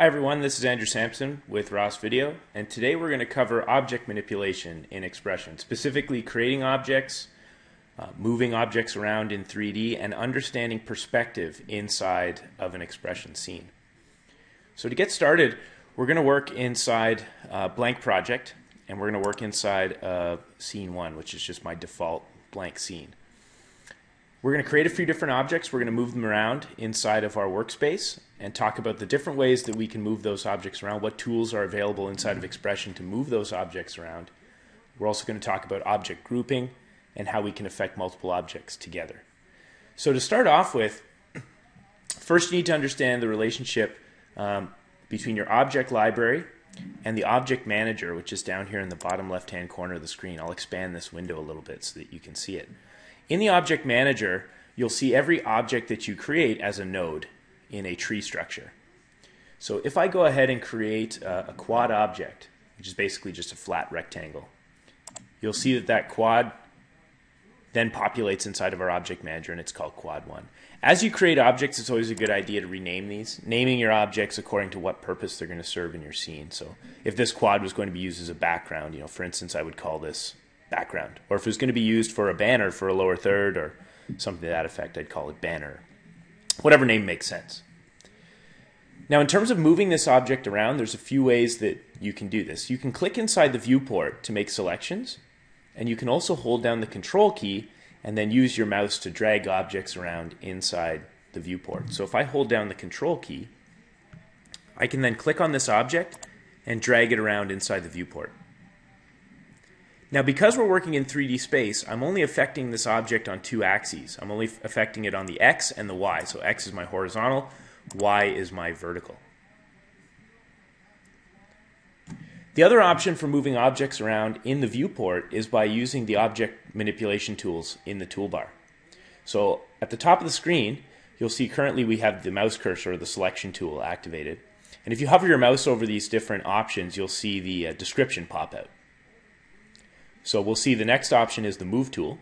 Hi everyone, this is Andrew Sampson with Ross Video, and today we're going to cover object manipulation in XPression, specifically creating objects, uh, moving objects around in 3D, and understanding perspective inside of an XPression scene. So to get started, we're going to work inside a blank project, and we're going to work inside of scene 1, which is just my default blank scene. We're going to create a few different objects. We're going to move them around inside of our workspace and talk about the different ways that we can move those objects around, what tools are available inside of XPression to move those objects around. We're also going to talk about object grouping and how we can affect multiple objects together. So to start off with, first you need to understand the relationship um, between your object library and the object manager, which is down here in the bottom left-hand corner of the screen. I'll expand this window a little bit so that you can see it. In the object manager, you'll see every object that you create as a node in a tree structure. So if I go ahead and create a, quad object, which is basically just a flat rectangle, you'll see that that quad then populates inside of our object manager and it's called quad 1. As you create objects, it's always a good idea to rename these, naming your objects according to what purpose they're going to serve in your scene. So if this quad was going to be used as a background, you know, for instance, I would call this background. Or if it was going to be used for a banner for a lower third or something to that effect, I'd call it banner. Whatever name makes sense. Now, in terms of moving this object around, there's a few ways that you can do this. You can click inside the viewport to make selections, and you can also hold down the control key and then use your mouse to drag objects around inside the viewport. So if I hold down the control key, I can then click on this object and drag it around inside the viewport. Now because we're working in 3D space, I'm only affecting this object on two axes. I'm only affecting it on the X and the Y. So X is my horizontal, Y is my vertical. The other option for moving objects around in the viewport is by using the object manipulation tools in the toolbar. So at the top of the screen, you'll see currently we have the mouse cursor, the selection tool activated. And if you hover your mouse over these different options, you'll see the uh, description pop out. So we'll see the next option is the move tool.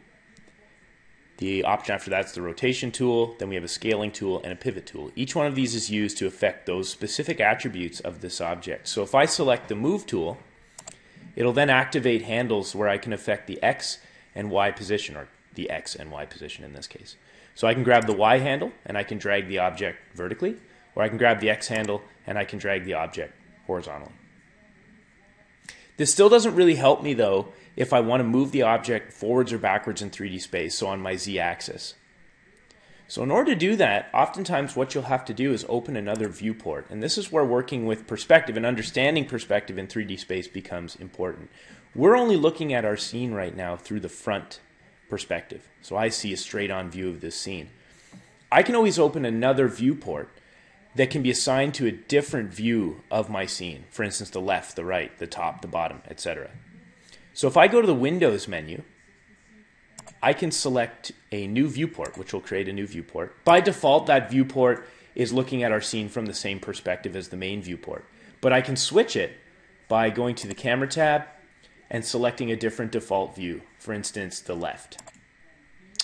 The option after that is the rotation tool. Then we have a scaling tool and a pivot tool. Each one of these is used to affect those specific attributes of this object. So if I select the move tool, it'll then activate handles where I can affect the X and Y position, or the X and Y position in this case. So I can grab the Y handle and I can drag the object vertically, or I can grab the X handle and I can drag the object horizontally. This still doesn't really help me though if I want to move the object forwards or backwards in 3D space, so on my z-axis. So in order to do that, oftentimes what you'll have to do is open another viewport. And this is where working with perspective and understanding perspective in 3D space becomes important. We're only looking at our scene right now through the front perspective. So I see a straight on view of this scene. I can always open another viewport that can be assigned to a different view of my scene. For instance, the left, the right, the top, the bottom, etc. So if I go to the Windows menu, I can select a new viewport, which will create a new viewport. By default, that viewport is looking at our scene from the same perspective as the main viewport. But I can switch it by going to the camera tab and selecting a different default view, for instance, the left.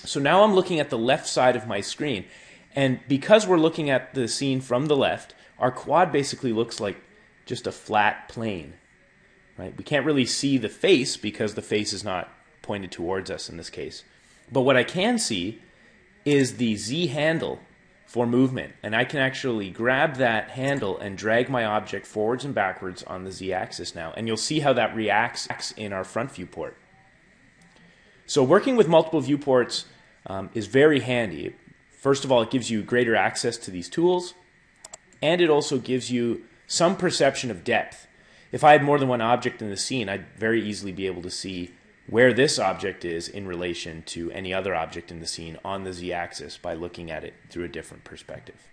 So now I'm looking at the left side of my screen. And because we're looking at the scene from the left, our quad basically looks like just a flat plane. Right? We can't really see the face because the face is not pointed towards us in this case. But what I can see is the Z handle for movement. And I can actually grab that handle and drag my object forwards and backwards on the Z axis now. And you'll see how that reacts in our front viewport. So working with multiple viewports um, is very handy. First of all, it gives you greater access to these tools, and it also gives you some perception of depth. If I had more than one object in the scene, I'd very easily be able to see where this object is in relation to any other object in the scene on the z-axis by looking at it through a different perspective.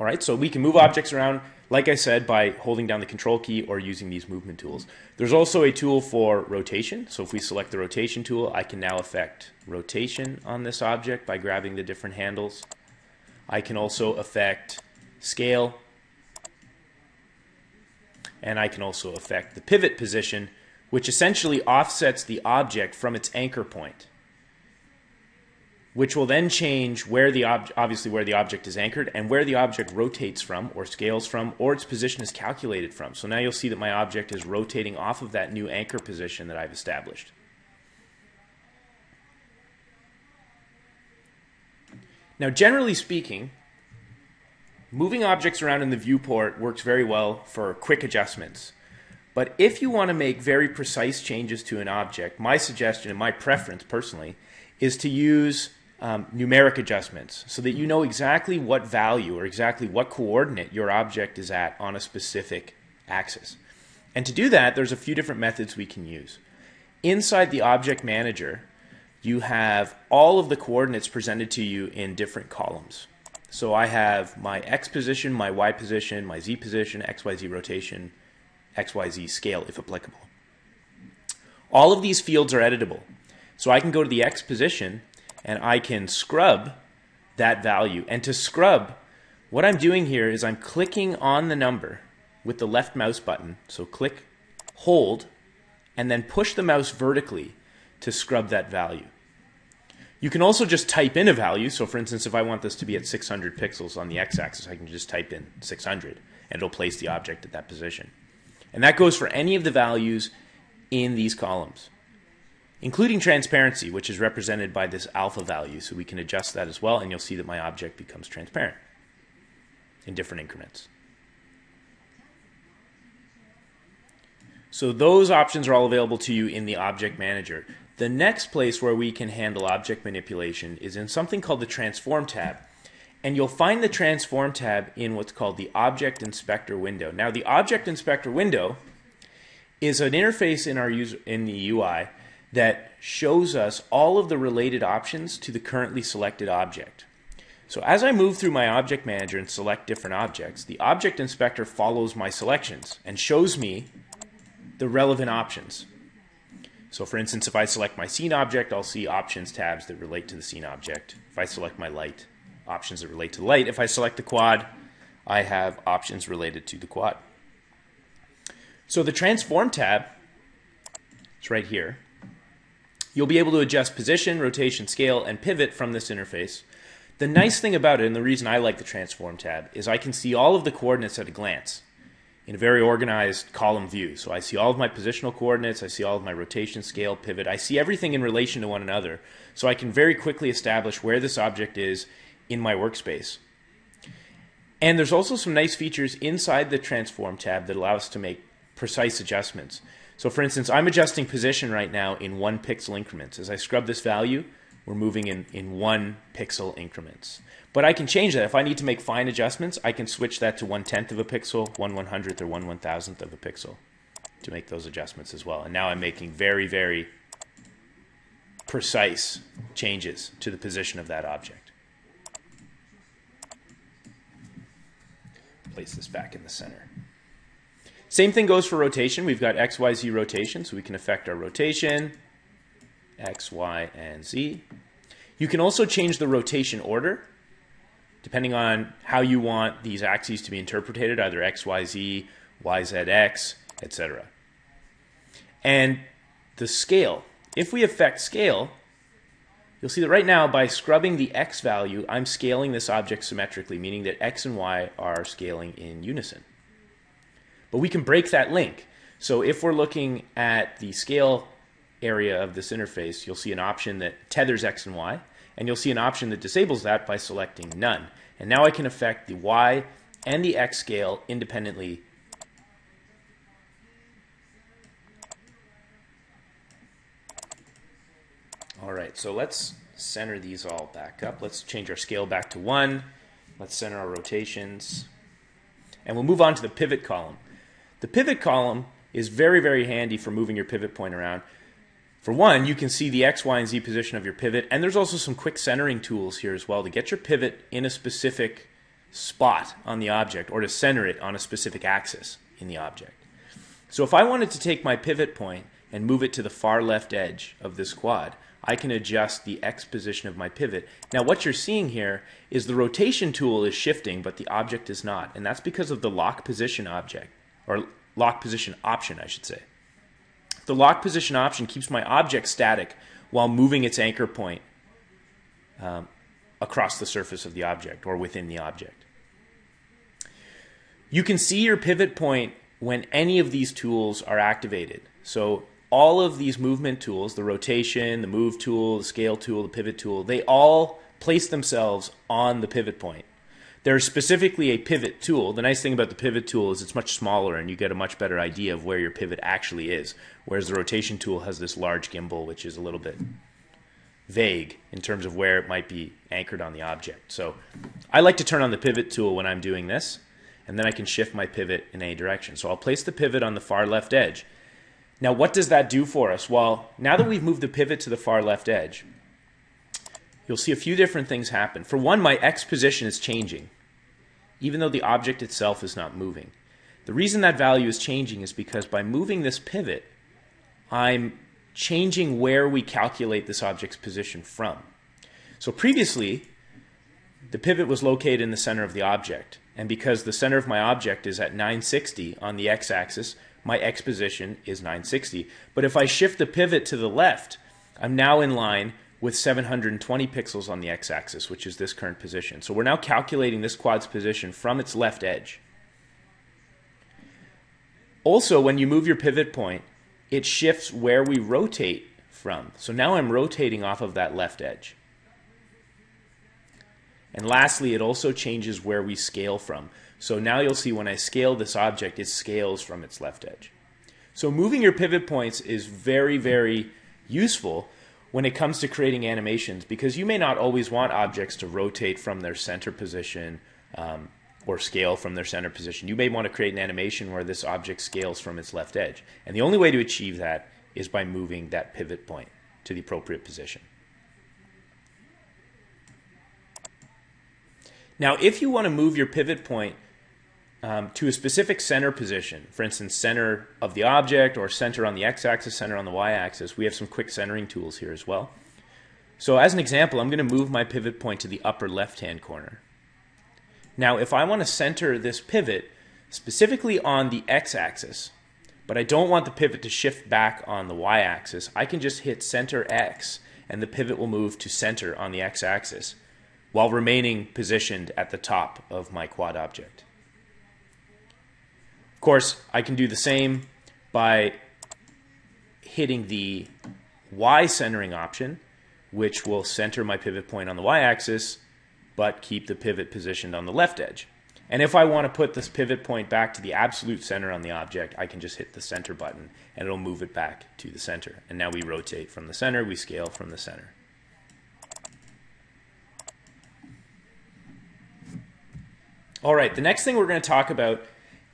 All right, so we can move objects around, like I said, by holding down the control key or using these movement tools. There's also a tool for rotation. So if we select the rotation tool, I can now affect rotation on this object by grabbing the different handles. I can also affect scale. And I can also affect the pivot position, which essentially offsets the object from its anchor point. Which will then change where the ob- obviously where the object is anchored and where the object rotates from or scales from or its position is calculated from. So now you'll see that my object is rotating off of that new anchor position that I've established. Now, generally speaking, moving objects around in the viewport works very well for quick adjustments. But if you want to make very precise changes to an object, my suggestion and my preference personally is to use um, numeric adjustments so that you know exactly what value or exactly what coordinate your object is at on a specific axis. And to do that, there's a few different methods we can use. Inside the object manager, you have all of the coordinates presented to you in different columns. So I have my x position, my y position, my z position, xyz rotation, xyz scale if applicable. All of these fields are editable. So I can go to the x position and I can scrub that value. And to scrub, what I'm doing here is I'm clicking on the number with the left mouse button. So click, hold, and then push the mouse vertically to scrub that value. You can also just type in a value. So for instance, if I want this to be at 600 pixels on the x-axis, I can just type in 600 and it'll place the object at that position. And that goes for any of the values in these columns, including transparency, which is represented by this alpha value. So we can adjust that as well, and you'll see that my object becomes transparent in different increments. So those options are all available to you in the Object Manager. The next place where we can handle object manipulation is in something called the Transform tab. And you'll find the Transform tab in what's called the Object Inspector window. Now, the Object Inspector window is an interface in our user in the UI that shows us all of the related options to the currently selected object. So as I move through my object manager and select different objects, the object inspector follows my selections and shows me the relevant options. So for instance, if I select my scene object, I'll see options tabs that relate to the scene object. If I select my light, options that relate to light. If I select the quad, I have options related to the quad. So the transform tab is right here. You'll be able to adjust position, rotation, scale, and pivot from this interface. The nice thing about it, and the reason I like the transform tab, is I can see all of the coordinates at a glance in a very organized column view. So I see all of my positional coordinates, I see all of my rotation, scale, pivot, I see everything in relation to one another. So I can very quickly establish where this object is in my workspace. And there's also some nice features inside the transform tab that allow us to make precise adjustments. So for instance, I'm adjusting position right now in one pixel increments. As I scrub this value, we're moving in, in one pixel increments. But I can change that. If I need to make fine adjustments, I can switch that to one tenth of a pixel, one one hundredth, or one one thousandth of a pixel to make those adjustments as well. And now I'm making very, very precise changes to the position of that object. Place this back in the center. Same thing goes for rotation. We've got X, Y, Z rotation, so we can affect our rotation, X, Y, and Z. You can also change the rotation order depending on how you want these axes to be interpreted, either X, Y, Z, Y, Z, X, etc. And the scale. If we affect scale, you'll see that right now by scrubbing the X value, I'm scaling this object symmetrically, meaning that X and Y are scaling in unison. But we can break that link. So if we're looking at the scale area of this interface, you'll see an option that tethers X and Y and you'll see an option that disables that by selecting none. And now I can affect the Y and the X scale independently All right, so let's center these all back up. Let's change our scale back to 1. Let's center our rotations. And we'll move on to the pivot column. The pivot column is very, very handy for moving your pivot point around. For one, you can see the X, Y, and Z position of your pivot, and there's also some quick centering tools here as well to get your pivot in a specific spot on the object or to center it on a specific axis in the object. So if I wanted to take my pivot point and move it to the far left edge of this quad, I can adjust the X position of my pivot. Now what you're seeing here is the rotation tool is shifting, but the object is not. And that's because of the lock position object, or lock position option, I should say. The lock position option keeps my object static while moving its anchor point um, across the surface of the object or within the object. You can see your pivot point when any of these tools are activated. So all of these movement tools, the rotation, the move tool, the scale tool, the pivot tool, they all place themselves on the pivot point. There's specifically a pivot tool. The nice thing about the pivot tool is it's much smaller and you get a much better idea of where your pivot actually is. Whereas the rotation tool has this large gimbal, which is a little bit vague in terms of where it might be anchored on the object. So I like to turn on the pivot tool when I'm doing this, and then I can shift my pivot in any direction. So I'll place the pivot on the far left edge. Now, what does that do for us? Well, now that we've moved the pivot to the far left edge, you'll see a few different things happen. For one, my X position is changing, even though the object itself is not moving. The reason that value is changing is because by moving this pivot, I'm changing where we calculate this object's position from. So previously, the pivot was located in the center of the object. And because the center of my object is at 960 on the x-axis, my x position is 960. But if I shift the pivot to the left, I'm now in line with 720 pixels on the x-axis, which is this current position. So we're now calculating this quad's position from its left edge. Also, when you move your pivot point, it shifts where we rotate from. So now I'm rotating off of that left edge. And lastly, it also changes where we scale from. So now you'll see when I scale this object, it scales from its left edge. So moving your pivot points is very, very useful when it comes to creating animations because you may not always want objects to rotate from their center position um, or scale from their center position. You may want to create an animation where this object scales from its left edge. And the only way to achieve that is by moving that pivot point to the appropriate position. Now, if you want to move your pivot point um, to a specific center position, for instance, center of the object or center on the x-axis, center on the y-axis, we have some quick centering tools here as well. So as an example, I'm going to move my pivot point to the upper left-hand corner. Now, if I want to center this pivot specifically on the x-axis, but I don't want the pivot to shift back on the y-axis, I can just hit center x and the pivot will move to center on the x-axis while remaining positioned at the top of my quad object. Of course, I can do the same by hitting the Y centering option, which will center my pivot point on the Y axis, but keep the pivot positioned on the left edge. And if I want to put this pivot point back to the absolute center on the object, I can just hit the center button and it'll move it back to the center. And now we rotate from the center, we scale from the center. All right, the next thing we're going to talk about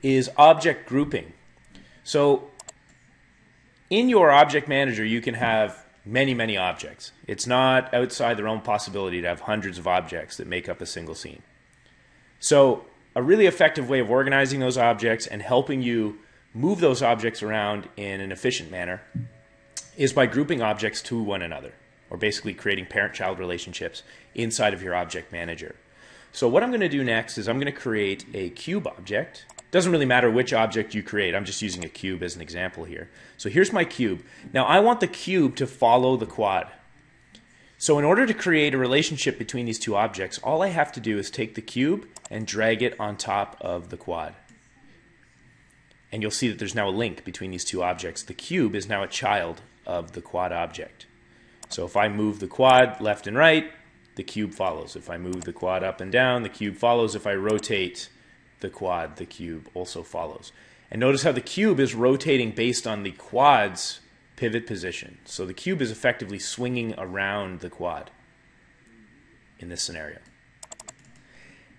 is object grouping. So in your object manager, you can have many, many objects. It's not outside their own possibility to have hundreds of objects that make up a single scene. So a really effective way of organizing those objects and helping you move those objects around in an efficient manner is by grouping objects to one another, or basically creating parent-child relationships inside of your object manager. So what I'm going to do next is I'm going to create a cube object. Doesn't really matter which object you create. I'm just using a cube as an example here. So here's my cube. Now I want the cube to follow the quad. So in order to create a relationship between these two objects, all I have to do is take the cube and drag it on top of the quad. And you'll see that there's now a link between these two objects. The cube is now a child of the quad object. So if I move the quad left and right, the cube follows. If I move the quad up and down, the cube follows. If I rotate the quad, the cube also follows. And notice how the cube is rotating based on the quad's pivot position. So the cube is effectively swinging around the quad in this scenario.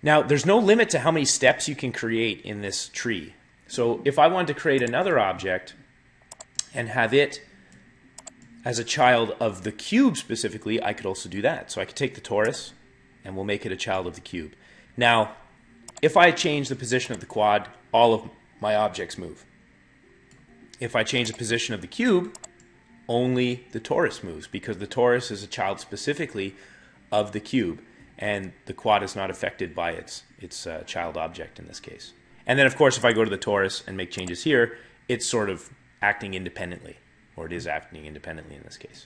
Now, there's no limit to how many steps you can create in this tree. So if I wanted to create another object and have it as a child of the cube specifically, I could also do that. So I could take the torus and we'll make it a child of the cube. Now, if I change the position of the quad, all of my objects move. If I change the position of the cube, only the torus moves because the torus is a child specifically of the cube and the quad is not affected by its, its uh, child object in this case. And then, of course, if I go to the torus and make changes here, it's sort of acting independently or it is acting independently in this case.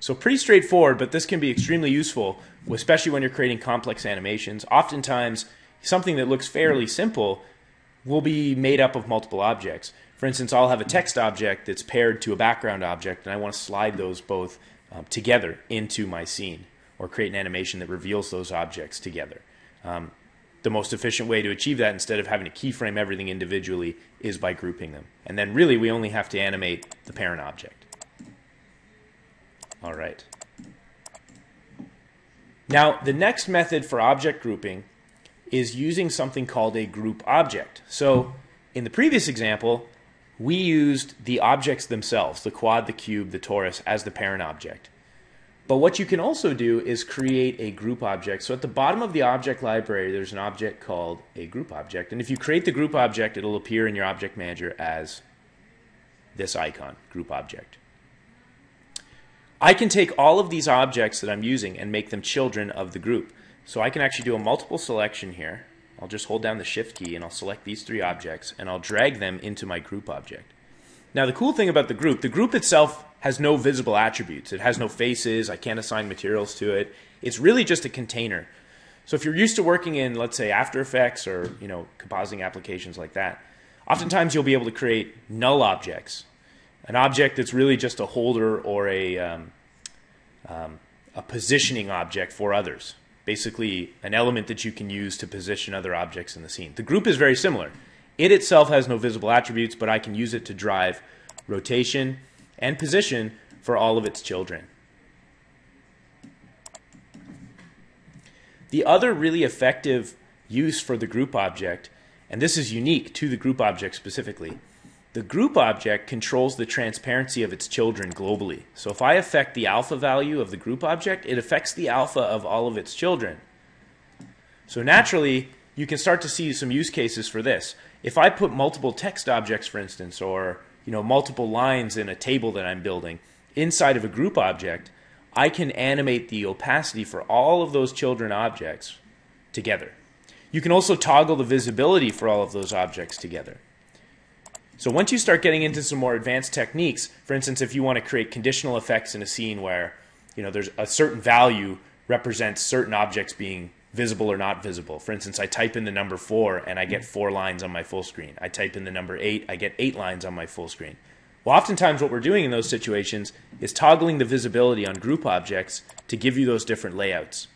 So pretty straightforward, but this can be extremely useful, especially when you're creating complex animations. Oftentimes, something that looks fairly simple will be made up of multiple objects. For instance, I'll have a text object that's paired to a background object, and I want to slide those both um, together into my scene or create an animation that reveals those objects together. Um, the most efficient way to achieve that instead of having to keyframe everything individually is by grouping them. And then really we only have to animate the parent object. All right. Now, the next method for object grouping is using something called a group object. So, in the previous example, we used the objects themselves, the quad, the cube, the torus, as the parent object. But what you can also do is create a group object. So at the bottom of the object library, there's an object called a group object. And if you create the group object, it'll appear in your object manager as this icon, group object. I can take all of these objects that I'm using and make them children of the group. So I can actually do a multiple selection here. I'll just hold down the shift key and I'll select these three objects and I'll drag them into my group object. Now the cool thing about the group, the group itself has no visible attributes. It has no faces. I can't assign materials to it. It's really just a container. So if you're used to working in, let's say, After Effects or you know compositing applications like that, oftentimes you'll be able to create null objects, an object that's really just a holder or a um, um, a positioning object for others. Basically, an element that you can use to position other objects in the scene. The group is very similar. It itself has no visible attributes, but I can use it to drive rotation and position for all of its children. The other really effective use for the group object, and this is unique to the group object specifically, the group object controls the transparency of its children globally. So if I affect the alpha value of the group object, it affects the alpha of all of its children. So naturally, you can start to see some use cases for this. If I put multiple text objects, for instance, or you know, multiple lines in a table that I'm building inside of a group object, I can animate the opacity for all of those children objects together. You can also toggle the visibility for all of those objects together. So once you start getting into some more advanced techniques, for instance, if you want to create conditional effects in a scene where, you know, there's a certain value represents certain objects being visible or not visible. For instance, I type in the number four and I get four lines on my full screen. I type in the number eight, I get eight lines on my full screen. Well, oftentimes what we're doing in those situations is toggling the visibility on group objects to give you those different layouts.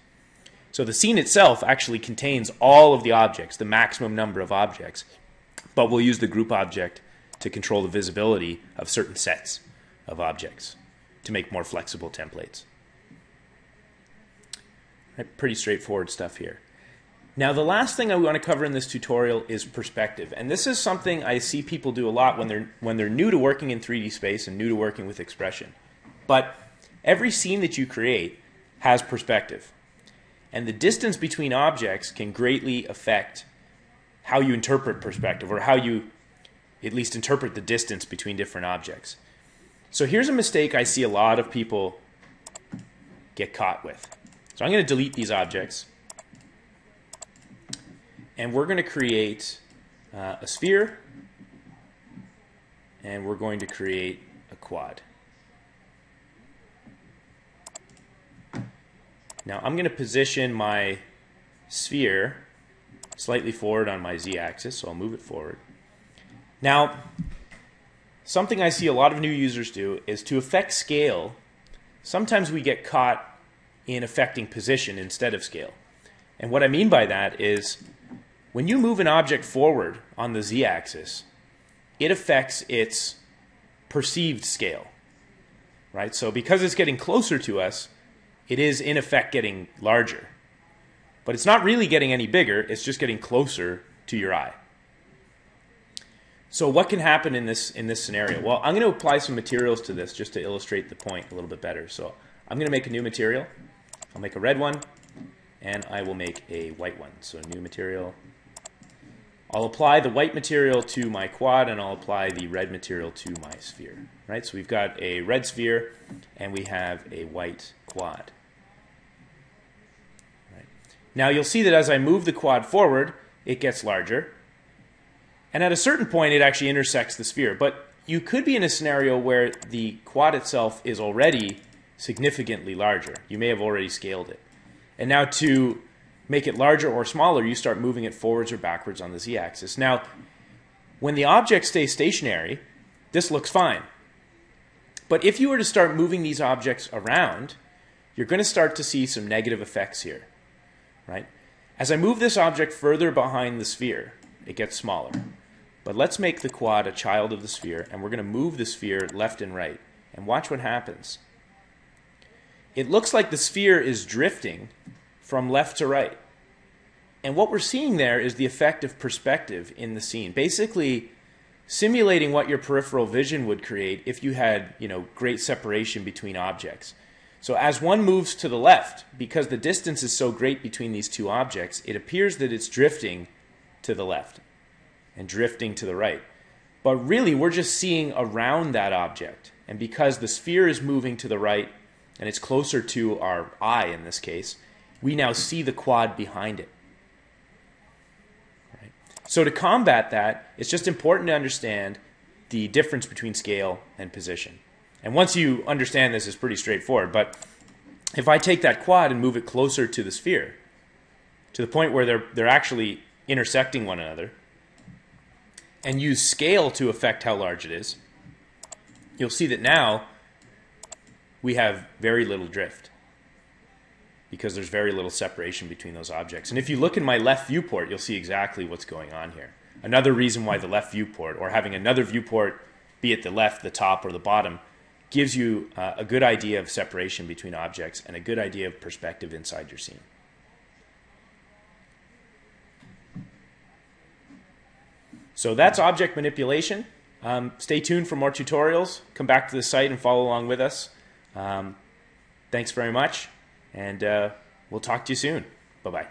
So the scene itself actually contains all of the objects, the maximum number of objects, but we'll use the group object to control the visibility of certain sets of objects to make more flexible templates. Pretty straightforward stuff here. Now, the last thing I want to cover in this tutorial is perspective. And this is something I see people do a lot when they're, when they're new to working in 3D space and new to working with XPression. But every scene that you create has perspective. And the distance between objects can greatly affect how you interpret perspective or how you at least interpret the distance between different objects. So here's a mistake I see a lot of people get caught with. So I'm going to delete these objects. And we're going to create uh, a sphere. And we're going to create a quad. Now I'm going to position my sphere slightly forward on my z-axis, so I'll move it forward. Now, something I see a lot of new users do is to affect scale, sometimes we get caught in affecting position instead of scale. And what I mean by that is when you move an object forward on the z axis, it affects its perceived scale. Right? So because it's getting closer to us, it is in effect getting larger. But it's not really getting any bigger, it's just getting closer to your eye. So what can happen in this in this scenario? Well, I'm going to apply some materials to this just to illustrate the point a little bit better. So I'm going to make a new material. I'll make a red one, and I will make a white one. So new material. I'll apply the white material to my quad, and I'll apply the red material to my sphere. Right? So we've got a red sphere, and we have a white quad. Right. Now you'll see that as I move the quad forward, it gets larger. And at a certain point, it actually intersects the sphere. But you could be in a scenario where the quad itself is already significantly larger. You may have already scaled it. And now to make it larger or smaller, you start moving it forwards or backwards on the z-axis. Now, when the object stays stationary, this looks fine. But if you were to start moving these objects around, you're going to start to see some negative effects here, right? As I move this object further behind the sphere, it gets smaller. But let's make the quad a child of the sphere, and we're going to move the sphere left and right. And watch what happens. It looks like the sphere is drifting from left to right. And what we're seeing there is the effect of perspective in the scene. Basically, simulating what your peripheral vision would create if you had, you know, great separation between objects. So as one moves to the left, because the distance is so great between these two objects, it appears that it's drifting to the left and drifting to the right. But really, we're just seeing around that object. And because the sphere is moving to the right and it's closer to our eye in this case, we now see the quad behind it. Right? So to combat that, it's just important to understand the difference between scale and position. And once you understand this, it's pretty straightforward. But if I take that quad and move it closer to the sphere, to the point where they're, they're actually intersecting one another, and use scale to affect how large it is, you'll see that now we have very little drift because there's very little separation between those objects. And if you look in my left viewport, you'll see exactly what's going on here. Another reason why the left viewport, or having another viewport, be it the left, the top, or the bottom, gives you uh, a good idea of separation between objects and a good idea of perspective inside your scene. So that's object manipulation. Um, stay tuned for more tutorials. Come back to the site and follow along with us. Um, thanks very much, and uh, we'll talk to you soon. Bye bye.